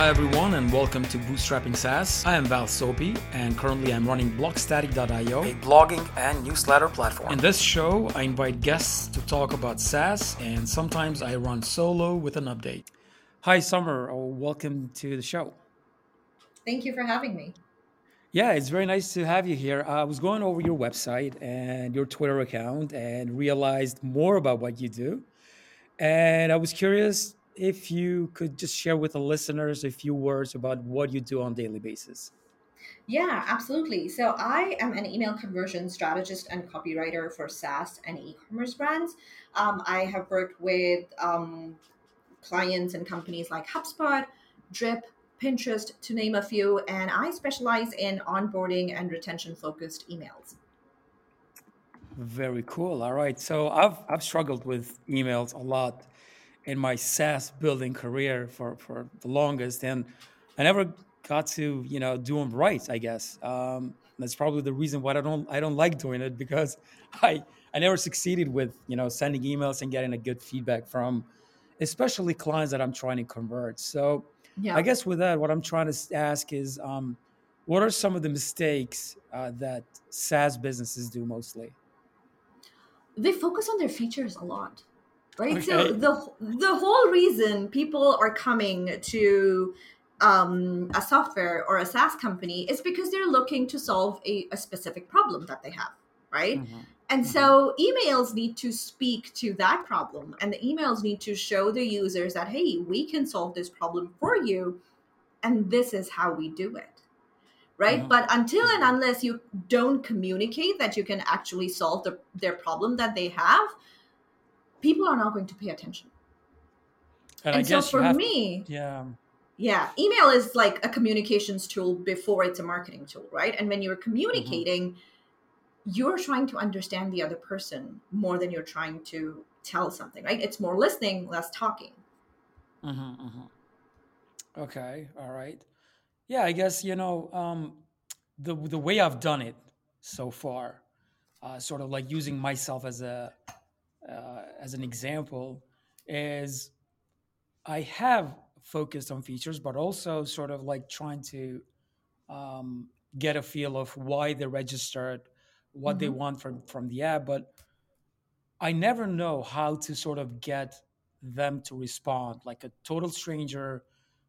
Hi, everyone, and welcome to Bootstrapping SaaS. I am Val Sopi, and currently I'm running Blogstatic.io, a blogging and newsletter platform. In this show, I invite guests to talk about SaaS, and sometimes I run solo with an update. Hi, Summer. Oh, welcome to the show. Thank you for having me. Yeah, it's very nice to have you here. I was going over your website and your Twitter account and realized more about what you do. And I was curious if you could just share with the listeners a few words about what you do on a daily basis. Yeah, absolutely. So I am an email conversion strategist and copywriter for SaaS and e-commerce brands. Um, I have worked with um, clients and companies like HubSpot, Drip, Pinterest, to name a few, and I specialize in onboarding and retention focused emails. Very cool. All right. So I've I've struggled with emails a lot in my SaaS building career for for the longest, and I never got to you know do them right. I guess um, that's probably the reason why I don't I don't like doing it because I I never succeeded with you know sending emails and getting a good feedback from especially clients that I'm trying to convert. So yeah. I guess with that, what I'm trying to ask is, um, what are some of the mistakes uh, that SaaS businesses do mostly? They focus on their features a lot right okay. so the the whole reason people are coming to um, a software or a SaaS company is because they're looking to solve a, a specific problem that they have, right? Mm-hmm. And mm-hmm. so emails need to speak to that problem, and the emails need to show the users that, hey, we can solve this problem for you, and this is how we do it. Right. Mm-hmm. But until and unless you don't communicate that you can actually solve the, their problem that they have, people are not going to pay attention. And, and so for me, yeah. Yeah, email is like a communications tool before it's a marketing tool, right? And when you're communicating, mm-hmm. you're trying to understand the other person more than you're trying to tell something, right? It's more listening, less talking. Mm-hmm, mm-hmm. Okay, all right. Yeah, I guess you know um, the the way I've done it so far, uh, sort of like using myself as a uh, as an example, is I have focused on features, but also sort of like trying to um, get a feel of why they registered, what mm-hmm. they want from from the app. But I never know how to sort of get them to respond, like a total stranger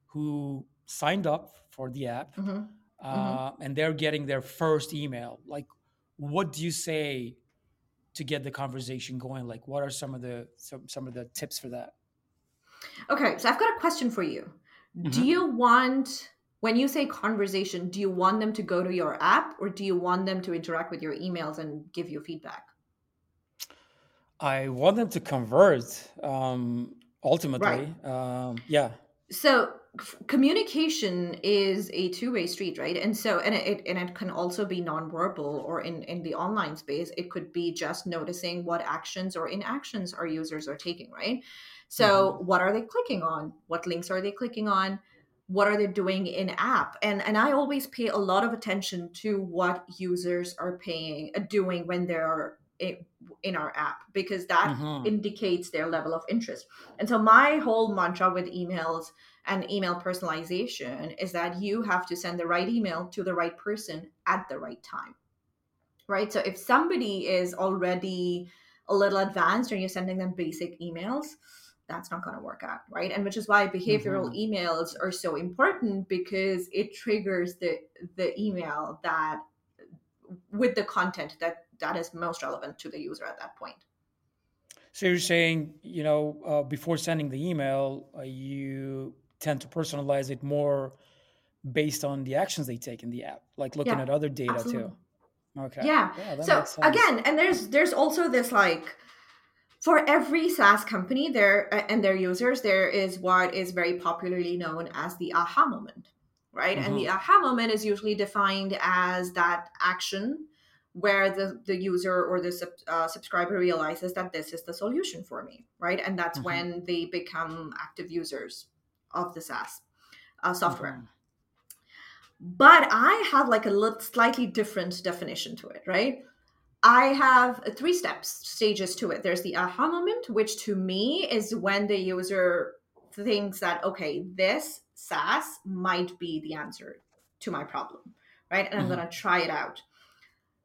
who signed up for the app mm-hmm. Uh, mm-hmm. and they're getting their first email. Like, what do you say to get the conversation going? Like, what are some of the some, some of the tips for that? Okay, so I've got a question for you. Mm-hmm. Do you want when you say conversation, do you want them to go to your app or do you want them to interact with your emails and give you feedback? I want them to convert um, ultimately. Right. Um, yeah. So communication is a two-way street right? And so and it and it can also be nonverbal or in in the online space. It could be just noticing what actions or inactions our users are taking right? So mm-hmm. what are they clicking on? What links are they clicking on? What are they doing in app? And and i always pay a lot of attention to what users are paying doing when they're in our app because that mm-hmm. indicates their level of interest and so my whole mantra with emails and email personalization is that you have to send the right email to the right person at the right time right so if somebody is already a little advanced and you're sending them basic emails that's not going to work out right and which is why behavioral mm-hmm. emails are so important because it triggers the the email that with the content that that is most relevant to the user at that point so you're saying you know uh, before sending the email uh, you tend to personalize it more based on the actions they take in the app, like looking yeah, at other data absolutely. too. Okay. Yeah. yeah so again, and there's there's also this like for every SaaS company there and their users, there is what is very popularly known as the aha moment, right? Mm-hmm. And the mm-hmm. aha moment is usually defined as that action where the, the user or the sub, uh, subscriber realizes that this is the solution for me, right? And that's mm-hmm. when they become active users of the SaaS uh, software. Mm-hmm. But I have like a little slightly different definition to it, right? I have three steps, stages to it. There's the aha moment, which to me is when the user thinks that, okay, this SaaS might be the answer to my problem, right? And I'm Mhm. going to try it out.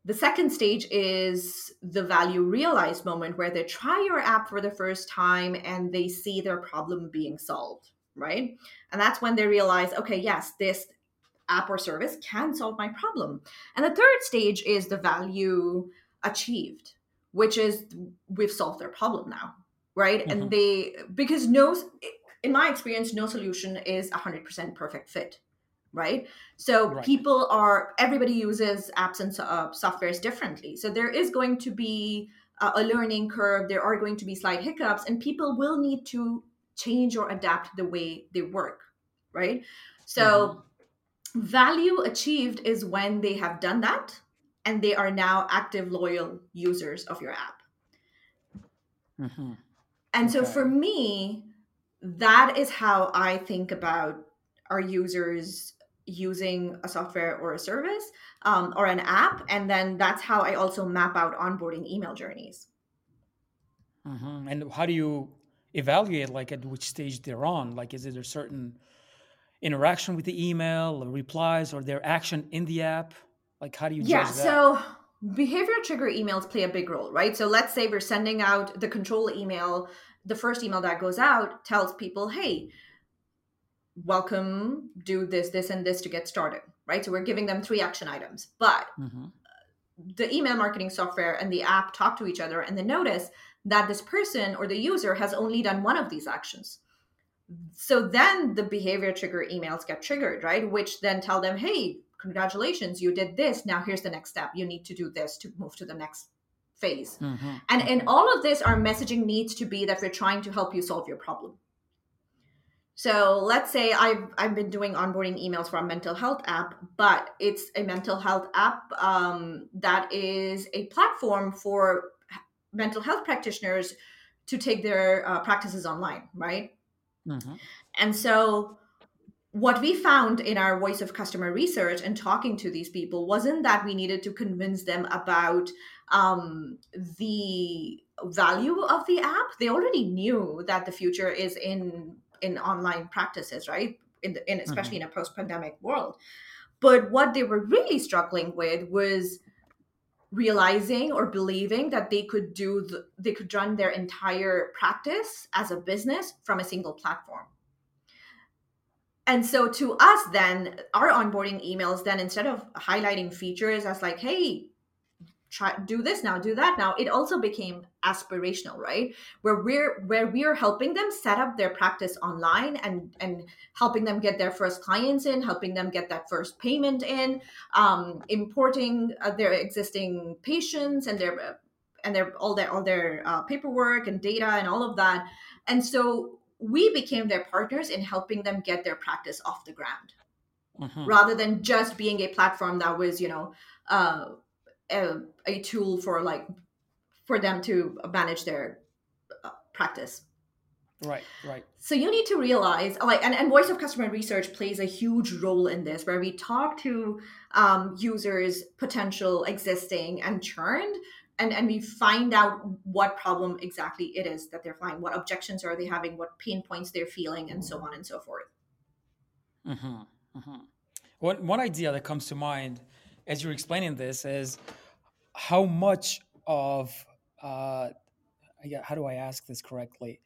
The second stage is the value realized moment where they try your app for the first time and they see their problem being solved, right? And that's when they realize, okay, yes, this app or service can solve my problem. And the third stage is the value achieved, which is we've solved their problem now, right? Mhm. And they, because no, in my experience, no solution is 100% perfect fit, right? So Right. people are, everybody uses apps and uh, softwares differently. So there is going to be a, a learning curve, there are going to be slight hiccups, and people will need to change or adapt the way they work, right? So value achieved is when they have done that and they are now active loyal users of your app Mhm. and so for me that is how i think about our users using a software or a service um, or an app and then that's how i also map out onboarding email journeys Mhm. And how do you evaluate like at which stage they're on? Like, is it a certain interaction with the email, or replies, or their action in the app? Like, how do you yeah judge that? so behavior trigger emails play a big role right so let's say we're sending out the control email the first email that goes out tells people hey welcome do this this and this to get started right? So we're giving them three action items but Mhm. the email marketing software and the app talk to each other and they notice that this person or the user has only done one of these actions. So then the behavior trigger emails get triggered right? Which then tell them hey congratulations you did this. Now here's the next step. You need to do this to move to the next phase. Mhm. and in all of this our messaging needs to be that we're trying to help you solve your problem so let's say I've, I've been doing onboarding emails for a mental health app, but it's a mental health app um, that is a platform for mental health practitioners to take their uh, practices online, right? Mhm. And so, what we found in our voice of customer research and talking to these people wasn't that we needed to convince them about um, the value of the app. They already knew that the future is in in online practices, right? In, the, in especially mm-hmm. in a post pandemic world. But what they were really struggling with was realizing or believing that they could do the, they could run their entire practice as a business from a single platform and so to us then our onboarding emails then instead of highlighting features as like hey try do this now do that now it also became aspirational right? Where we're where we're helping them set up their practice online and and helping them get their first clients in helping them get that first payment in um, importing uh, their existing patients and their and their all their all their uh, paperwork and data and all of that. And so we became their partners in helping them get their practice off the ground. Mhm. rather than just being a platform that was you know uh, a, a tool for like for them to manage their uh, practice. Right, right. so you need to realize like and, and voice of customer research plays a huge role in this where we talk to um, users potential existing and churned and, and we find out what problem exactly it is that they're finding what objections are they having what pain points they're feeling and so on and so forth. Hmm hmm One one idea that comes to mind as you're explaining this is how much of uh, how do I ask this correctly?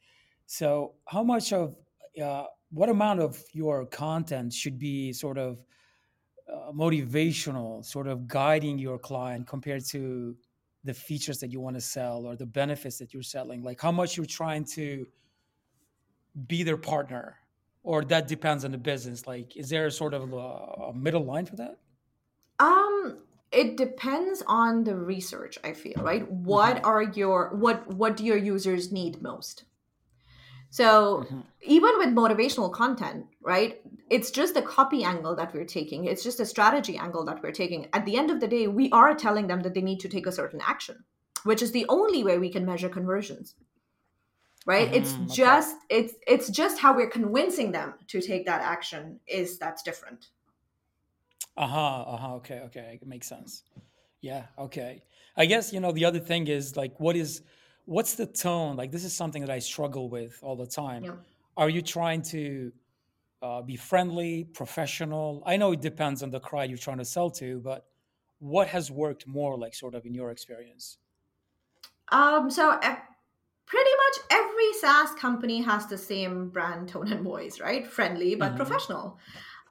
So how much of uh, what amount of your content should be sort of uh, motivational, sort of guiding your client compared to the features that you want to sell or the benefits that you're selling? Like how much you're trying to be their partner, or that depends on the business. Like, is there a sort of a, a middle line for that? Um, it depends on the research, I feel, right? What are your what what do your users need most? So Mhm. even with motivational content, right? It's just a copy angle that we're taking. It's just a strategy angle that we're taking. At the end of the day, we are telling them that they need to take a certain action, which is the only way we can measure conversions. Right? It's Mhm, okay. just it's it's just how we're convincing them to take that action is that's different. Uh huh. Uh huh. Okay. Okay. It makes sense. Yeah. Okay. I guess you know the other thing is like, what is, what's the tone? Like, this is something that I struggle with all the time. Yeah. Are you trying to uh, be friendly, professional? I know it depends on the crowd you're trying to sell to, but what has worked more, like sort of in your experience? Um, so uh, pretty much every SaaS company has the same brand tone and voice, right? Friendly but hmm professional.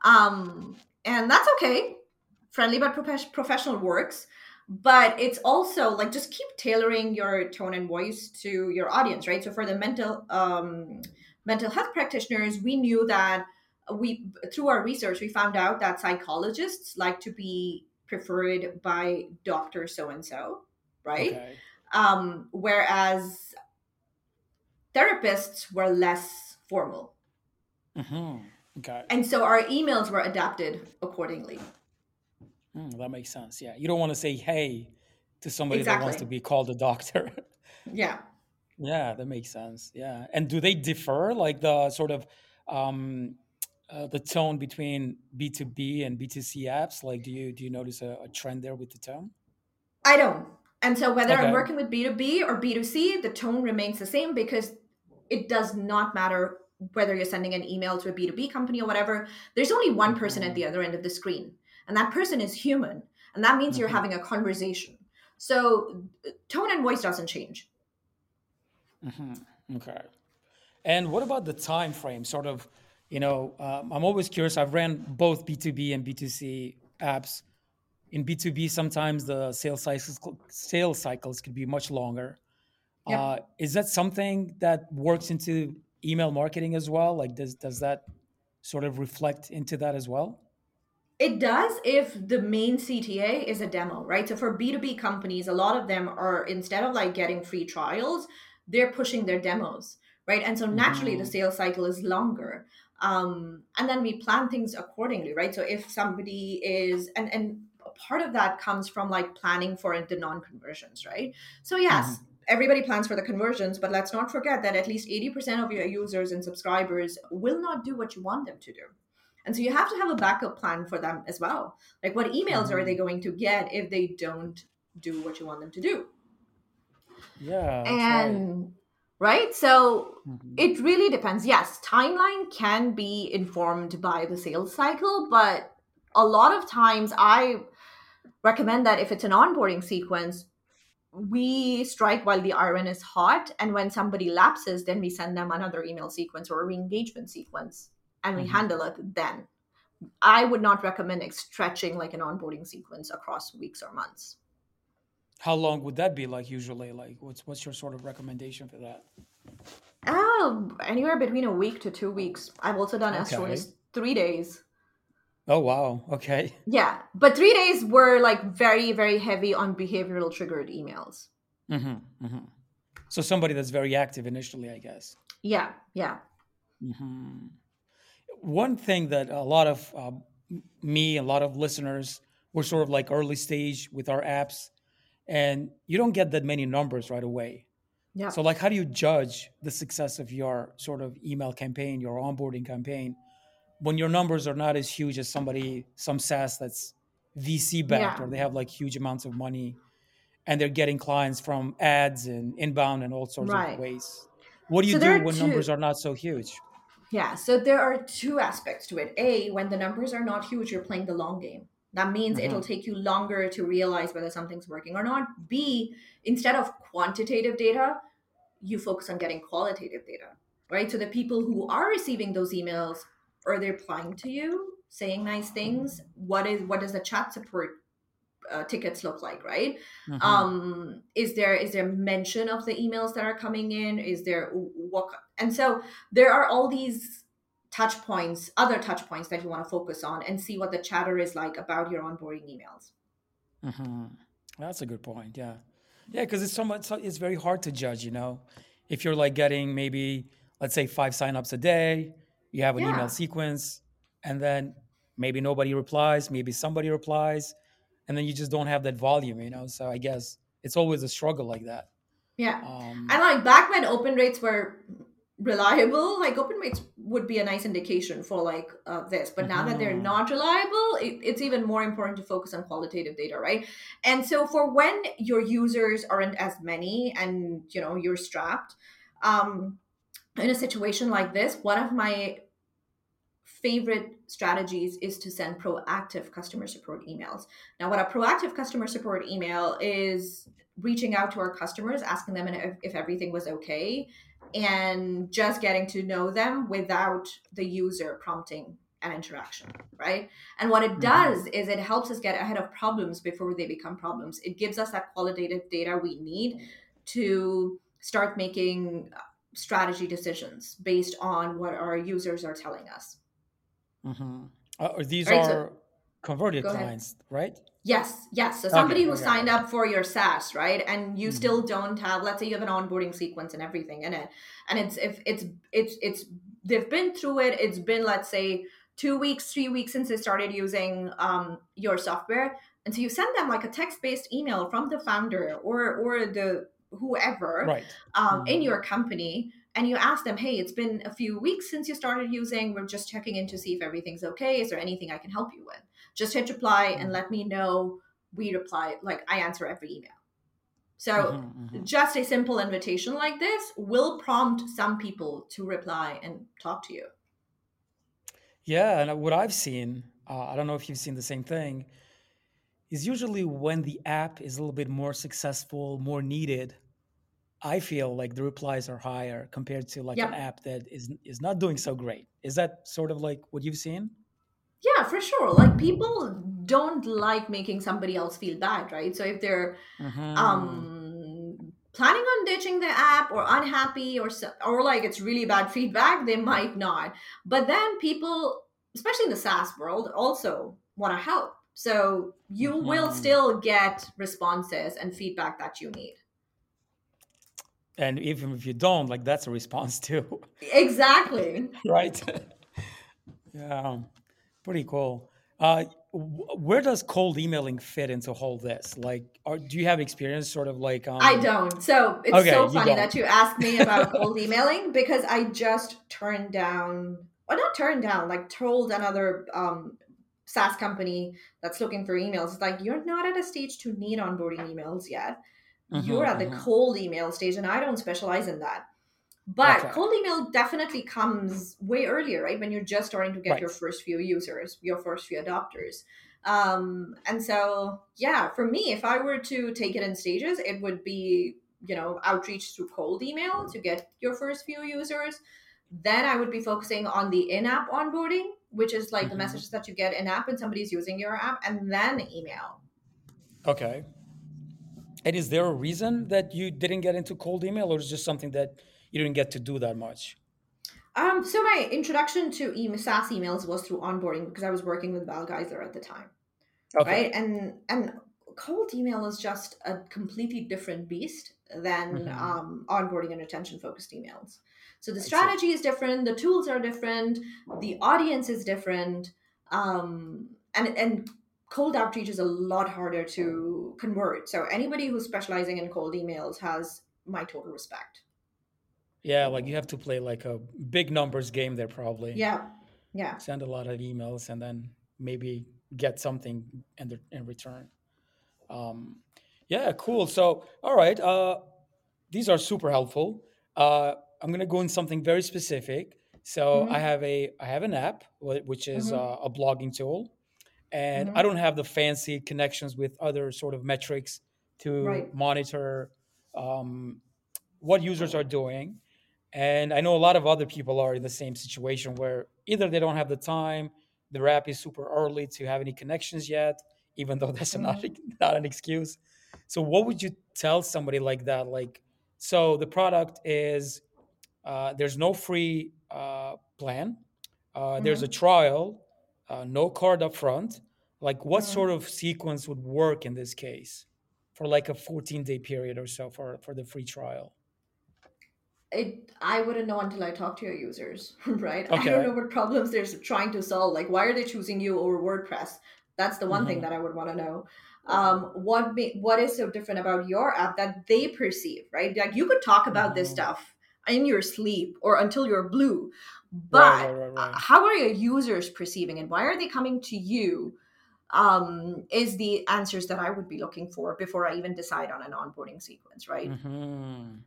Um, and that's okay. Friendly but profe- professional works. But it's also like just keep tailoring your tone and voice to your audience, right? So for the mental um, mental health practitioners, we knew that we through our research we found out that psychologists like to be preferred by doctor so and so, right? Okay. Um, whereas therapists were less formal. Okay. And so our emails were adapted accordingly. Mm, that makes sense. Yeah. You don't want to say hey to somebody that wants to be called a doctor. Yeah. yeah, that makes sense. Yeah. And do they differ, like the sort of um, uh, the tone between B2B and B2C apps? Like, do you do you notice a, a trend there with the tone? I don't. And so whether I'm working with B2B or B2C, the tone remains the same because it does not matter whether you're sending an email to a B2B company or whatever. There's only one person at the other end of the screen, and that person is human. And that means you're hmm having a conversation. So tone and voice doesn't change. hmm Okay. And what about the time frame? Sort of, you know, um, I'm always curious. I've ran both B2B and B2C apps. In B2B, sometimes the sales cycles sales cycles could be much longer. Yep. Uh, is that something that works into email marketing as well? Like, does does that sort of reflect into that as well? It does if the main CTA is a demo, right? So for B2B companies, a lot of them are instead of like getting free trials, they're pushing their demos, right? And so naturally the hmm sales cycle is longer. Um, and then we plan things accordingly, right? So if somebody is and and part of that comes from like planning for the non-conversions, right? So yes, everybody plans for the conversions, but let's not forget that at least 80% of your users and subscribers will not do what you want them to do. And so you have to have a backup plan for them as well. Like, what emails are they hmm going to get if they don't do what you want them to do? Yeah, that's right. And right, so hmm it really depends. Yes, timeline can be informed by the sales cycle, but a lot of times I recommend that if it's an onboarding sequence, we strike while the iron is hot. And when somebody lapses, then we send them another email sequence or a re engagement sequence and we hmm handle it then. I would not recommend stretching like an onboarding sequence across weeks or months. How long would that be? Like usually, like what's what's your sort of recommendation for that? Oh, anywhere between a week to two weeks. I've also done as short as three days. Oh wow. Okay. Yeah, but three days were like very, very heavy on behavioral triggered emails. hmm hmm So somebody that's very active initially, I guess. Yeah, yeah, hmm One thing that a lot of m- me, a lot of listeners, were sort of like early stage with our apps, and you don't get that many numbers right away. yeah, So, like, how do you judge the success of your sort of email campaign, your onboarding campaign, when your numbers are not as huge as somebody, some SaaS that's VC backed, yeah. or they have like huge amounts of money, and they're getting clients from ads and inbound and all sorts of ways? What do you So do when two. numbers are not so huge? Yeah, so there are two aspects to it. A, when the numbers are not huge, you're playing the long game. That means it'll hmm take you longer to realize whether something's working or not. B, instead of quantitative data, you focus on getting qualitative data, right? So the people who are receiving those emails, are they replying to you, saying nice things? What is what does the chat support uh, tickets look like, right? hmm um is there is there mention of the emails that are coming in is there what and so there are all these touch points other touch points that you want to focus on and see what the chatter is like about your onboarding emails hmm That's a good point. Yeah, yeah, because it's so much. so It's very hard to judge. You know, if you're like getting maybe let's say five signups a day, you have an email sequence, and then maybe nobody replies, maybe somebody replies, and then you just don't have that volume. You know, so I guess it's always a struggle like that. yeah Um, and like back when open rates were reliable like open rates would be a nice indication for like uh, this but now that they're mhm, not reliable it, it's even more important to focus on qualitative data right and so for when your users aren't as many and you know you're strapped um in a situation like this one of my favorite strategies is to send proactive customer support emails. Now, what a proactive customer support email is reaching out to our customers, asking them if, if everything was okay, and just getting to know them without the user prompting an interaction, right? And what it Mm-hmm. does is it helps us get ahead of problems before they become problems. It gives us that qualitative data we need to start making strategy decisions based on what our users are telling us. Mm-hmm. Uh, these Right, so- are converted Go ahead. clients, right? Yes, yes. So somebody who okay, signed up for your SaaS, right? And you Mhm. still don't have, let's say you have an onboarding sequence and everything in it. And it's if it's it's it's they've been through it, it's been let's say two weeks, three weeks since they started using um, your software. And so you send them like a text-based email from the founder or or the whoever Right. um, in Mhm. your company and you ask them hey it's been a few weeks since you started using we're just checking in to see if everything's okay is there anything i can help you with just hit reply and Mhm. let me know we reply like i answer every email so Mhm, mhm. just a simple invitation like this will prompt some people to reply and talk to you Yeah, and what I've seen, uh, I don't know if you've seen the same thing, is usually when the app is a little bit more successful, more needed. I feel like the replies are higher compared to like an app that is is not doing so great. Is that sort of like what you've seen? yeah for sure like people don't like making somebody else feel bad right so if they're Mhm. um planning on ditching the app or unhappy or or like it's really bad feedback they might not but then people especially in the SaaS world also want to help so you will Mhm. still get responses and feedback that you need And even if you don't, like that's a response too, exactly right? yeah, pretty cool. Uh, where does cold emailing fit into all this? Like, are, do you have experience sort of like um, I don't. So it's Okay, so funny don't. that you asked me about cold emailing because I just turned down, or not turned down, like told another um, SaaS company that's looking for emails, it's like, you're not at a stage to need onboarding emails yet. You're Mhm, at the mhm. cold email stage, and I don't specialize in that. But Okay. cold email definitely comes way earlier, right? When you're just starting to get your first few users, your first few adopters. Um, and so, yeah, for me, if I were to take it in stages, it would be, you know, outreach through cold email to get your first few users. Then I would be focusing on the in app onboarding, which is like the Mhm. messages that you get in app when somebody's using your app, and then email. Okay. And is there a reason that you didn't get into cold email, or is it just something that you didn't get to do that much? Um, so my introduction to e- SaaS emails was through onboarding because I was working with Val Geisler at the time. Okay. right and and cold email is just a completely different beast than Mhm. um, onboarding and retention focused emails so the strategy is different the tools are different the audience is different um, and and cold outreach is a lot harder to convert so anybody who's specializing in cold emails has my total respect Yeah, like you have to play like a big numbers game there, probably. yeah yeah Send a lot of emails and then maybe get something in, the, in return. Um, yeah, cool. So, all right. Uh, these are super helpful. Uh, I'm gonna go in something very specific. So I Mhm. have a I have an app which is Mhm. uh, a blogging tool, and Mhm. I don't have the fancy connections with other sort of metrics to Right. monitor um, what users are doing. And I know a lot of other people are in the same situation where either they don't have the time, the app is super early to have any connections yet, even though that's not not an excuse. So, what would you tell somebody like that? Like, so the product is uh, there's no free uh, plan, uh, there's a trial, uh, no card up front. Like, what Mhm. sort of sequence would work in this case for like a 14 day period or so for for the free trial? it i wouldn't know until i talk to your users right Okay. i don't know what problems they're trying to solve like why are they choosing you over wordpress that's the one thing Mhm. that i would want to know um, what ma- what is so different about your app that they perceive right like you could talk about this Mhm. stuff in your sleep or until you're blue but Right, right, right, how are your users perceiving it why are they coming to you um, is the answers that i would be looking for before i even decide on an onboarding sequence right hmm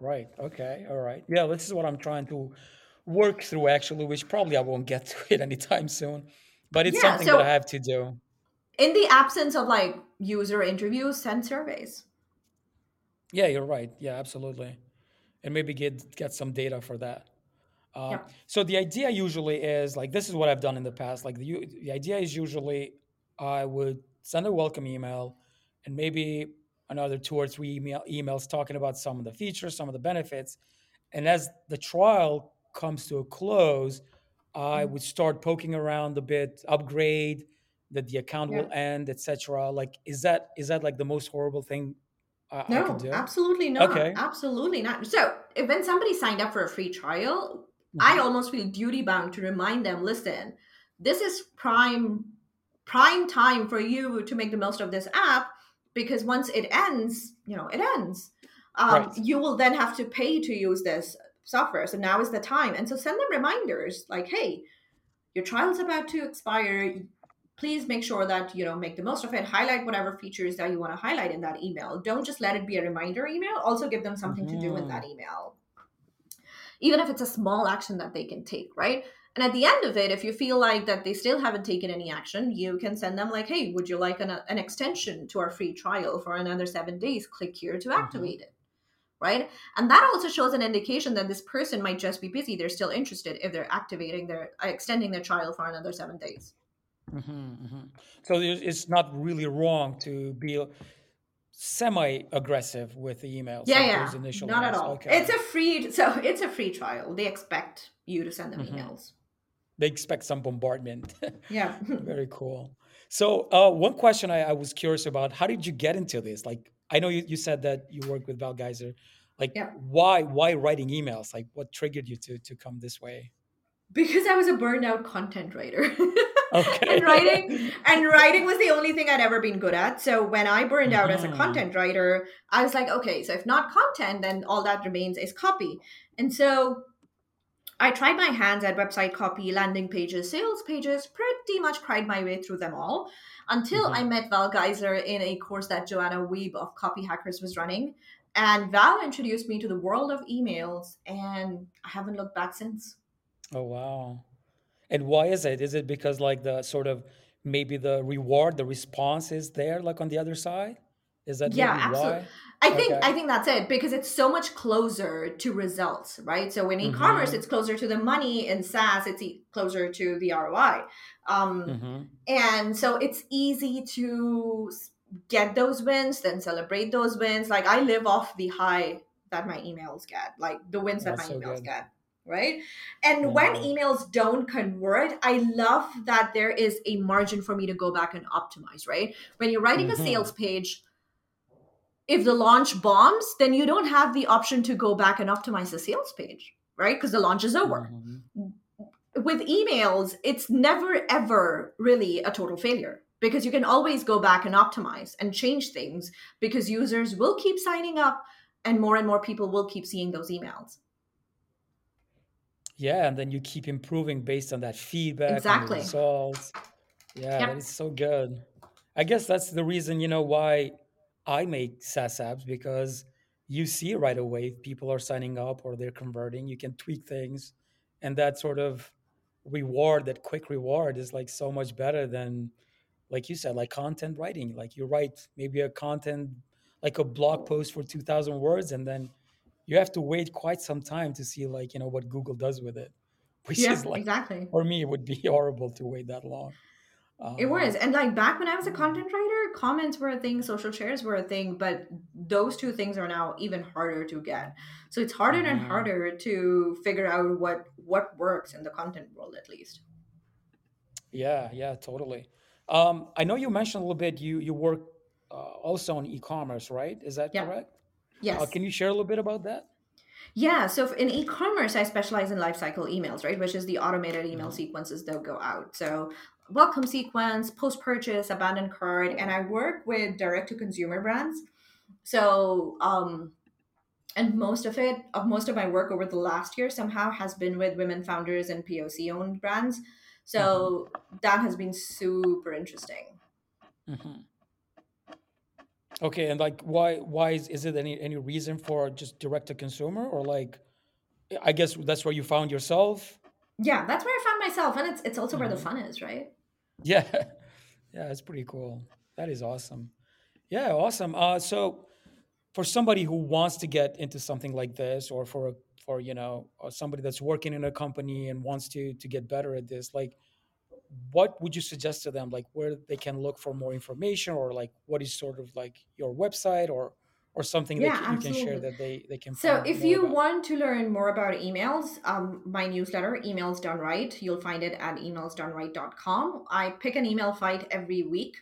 Right. Okay. All right. Yeah. This is what I'm trying to work through actually, which probably I won't get to it anytime soon. But it's Yeah. something that I have to do. in the absence of like user interviews, send surveys. Yeah, you're right. Yeah, absolutely. And maybe get get some data for that. Uh, Yep. so the idea usually is like this is what I've done in the past. Like the the idea is usually I would send a welcome email and maybe another two or three email, emails talking about some of the features, some of the benefits, and as the trial comes to a close, I Mhm. would start poking around a bit, upgrade that the account Yeah. will end, etc. Like, is that is that like the most horrible thing I, I No, do? absolutely not. Okay. Absolutely not. So, if when somebody signed up for a free trial, I hmm almost feel duty bound to remind them, listen, this is prime prime time for you to make the most of this app because once it ends, you know, it ends. Um, Right. you will then have to pay to use this software. So now is the time. And so send them reminders like, hey, your trial's about to expire. Please make sure that you know make the most of it. Highlight whatever features that you want to highlight in that email. Don't just let it be a reminder email. Also give them something to do in that email even if it's a small action that they can take, right? And at the end of it, if you feel like that they still haven't taken any action, you can send them like, "Hey, would you like an, an extension to our free trial for another seven days? Click here to hmm activate it." Right, and that also shows an indication that this person might just be busy. They're still interested if they're activating their extending their trial for another seven days. Hmm hmm So it's not really wrong to be semi-aggressive with the emails, Yeah, yeah, not at ones. all. It's a free, so it's a free trial. They expect you to send them hmm emails. They expect some bombardment. Yeah. Very cool. So, uh, one question I, I was curious about: How did you get into this? Like, I know you, you said that you work with Val Geisler. Like, yeah. why why writing emails? Like, what triggered you to to come this way? because I was a burned out content writer. and Okay. writing and writing was the only thing I'd ever been good at. So when I burned out as a hmm content writer, I was like, okay, so if not content, then all that remains is copy. And so I tried my hands at website copy, landing pages, sales pages, pretty much cried my way through them all until I hmm met Val Geisler in a course that Joanna Wiebe of Copyhackers was running. And Val introduced me to the world of emails, and I haven't looked back since. Oh wow. And why is it? Is it because like the sort of maybe the reward, the response is there, like on the other side? Is that Yeah, absolutely. why? I think Okay. I think that's it because it's so much closer to results, right? So in e-commerce, hmm it's closer to the money. In SaaS, it's e- closer to the ROI, um, hmm and so it's easy to get those wins, then celebrate those wins. Like I live off the high that my emails get, like the wins that my so emails good. get, right? And when emails don't convert, I love that there is a margin for me to go back and optimize, right? When you're writing a hmm sales page if the launch bombs, then you don't have the option to go back and optimize the sales page, right? Because the launch is over. hmm With emails, it's never ever really a total failure because you can always go back and optimize and change things because users will keep signing up and more and more people will keep seeing those emails. Yeah, and then you keep improving based on that feedback, Exactly. results. Yeah, Yep. is so good. I guess that's the reason, you know, why I make SaaS apps because you see right away if people are signing up or they're converting. You can tweak things, and that sort of reward, that quick reward, is like so much better than, like you said, like content writing. Like you write maybe a content, like a blog post for 2,000 words, and then you have to wait quite some time to see, like, you know, what Google does with it, which is like, exactly. for me, it would be horrible to wait that long. It was. Um, And like back when I was a content writer, comments were a thing, social shares were a thing, but those two things are now even harder to get. So it's harder and mhm. harder to figure out what what works in the content world at least. Yeah, yeah, totally. Um, I know you mentioned a little bit you you work uh, also on e-commerce, right? Is that Yeah. correct? Uh, Yes. can you share a little bit about that? Yeah, so in e-commerce, I specialize in lifecycle emails, right, which is the automated email hmm sequences that go out. So welcome sequence, post-purchase, abandoned cart, and I work with direct-to-consumer brands. So um, and most of it of most of my work over the last year somehow has been with women founders and poc owned brands so that has been super interesting hmm Okay, and like, why why is, is it any any reason for just direct to consumer or like I guess that's where you found yourself. Yeah, that's where I found myself, and it's it's also where the hmm fun is, right? Yeah, yeah, it's pretty cool. That is awesome. Yeah, awesome. Uh, so for somebody who wants to get into something like this, or for a, for you know somebody that's working in a company and wants to to get better at this, like what would you suggest to them like where they can look for more information or like what is sort of like your website or or something that Yeah, you can share that they they can So if you about want to learn more about emails, um, my newsletter, Emails Done Right, you'll find it at emailsdoneright.com. I pick an email fight every week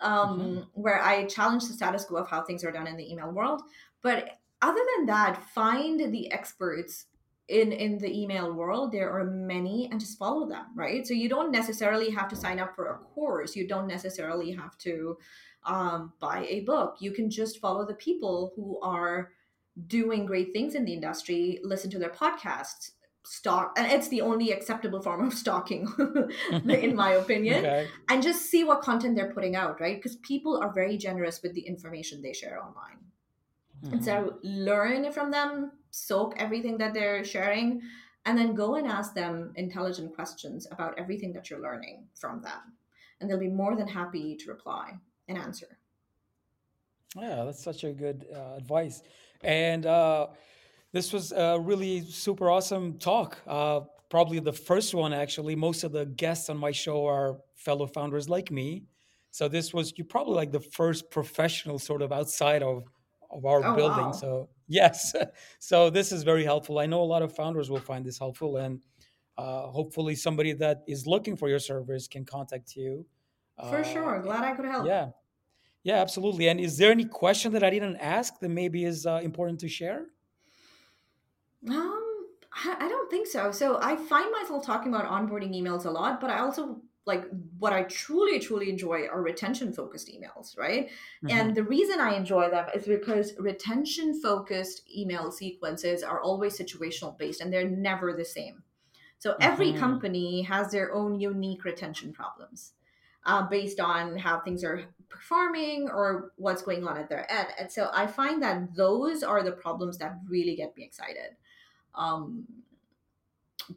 um, where I challenge the status quo of how things are done in the email world. But other than that, find the experts in in the email world. There are many, and just follow them, right? So you don't necessarily have to sign up for a course. You don't necessarily have to um, buy a book. You can just follow the people who are doing great things in the industry, listen to their podcasts, stalk, and it's the only acceptable form of stalking, in my opinion, okay and just see what content they're putting out, right? Because people are very generous with the information they share online. And hmm so learn from them, soak everything that they're sharing, and then go and ask them intelligent questions about everything that you're learning from them. And they'll be more than happy to reply and answer. yeah that's such a good uh, advice and uh This was a really super awesome talk. Uh, probably the first one, actually. Most of the guests on my show are fellow founders like me. So this was you probably like the first professional sort of outside of of our Oh, building. wow. So yes, so this is very helpful. I know a lot of founders will find this helpful, and uh, hopefully somebody that is looking for your service can contact you. For Uh, sure. Glad I could help. yeah, yeah, absolutely. And is there any question that I didn't ask that maybe is uh, important to share? Um, I, I don't think so. So I find myself talking about onboarding emails a lot, but I also like what I truly, truly enjoy are retention focused emails, right? And hmm the reason I enjoy them is because retention focused email sequences are always situational based and they're never the same. So every hmm company has their own unique retention problems uh, based on how things are performing or what's going on at their end. And so I find that those are the problems that really get me excited um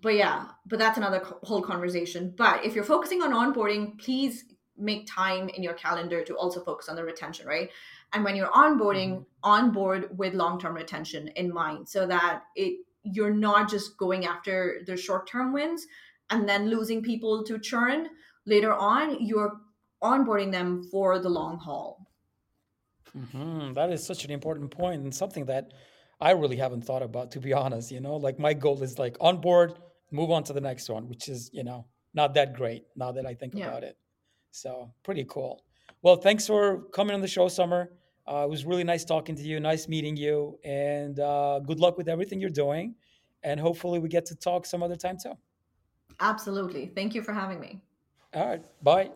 but yeah but that's another co- whole conversation. But if you're focusing on onboarding please make time in your calendar to also focus on the retention right? And when you're onboarding hmm onboard with long-term retention in mind so that it you're not just going after the short-term wins and then losing people to churn. Later on you're onboarding them for the long haul. Hmm That is such an important point and something that I really haven't thought about, to be honest. You know, like my goal is like on board, move on to the next one, which is, you know, not that great now that I think yeah about it. So pretty cool. Well, thanks for coming on the show, Summer. Uh, it was really nice talking to you, nice meeting you, and uh, good luck with everything you're doing. And hopefully we get to talk some other time too. absolutely thank you for having me All right, bye.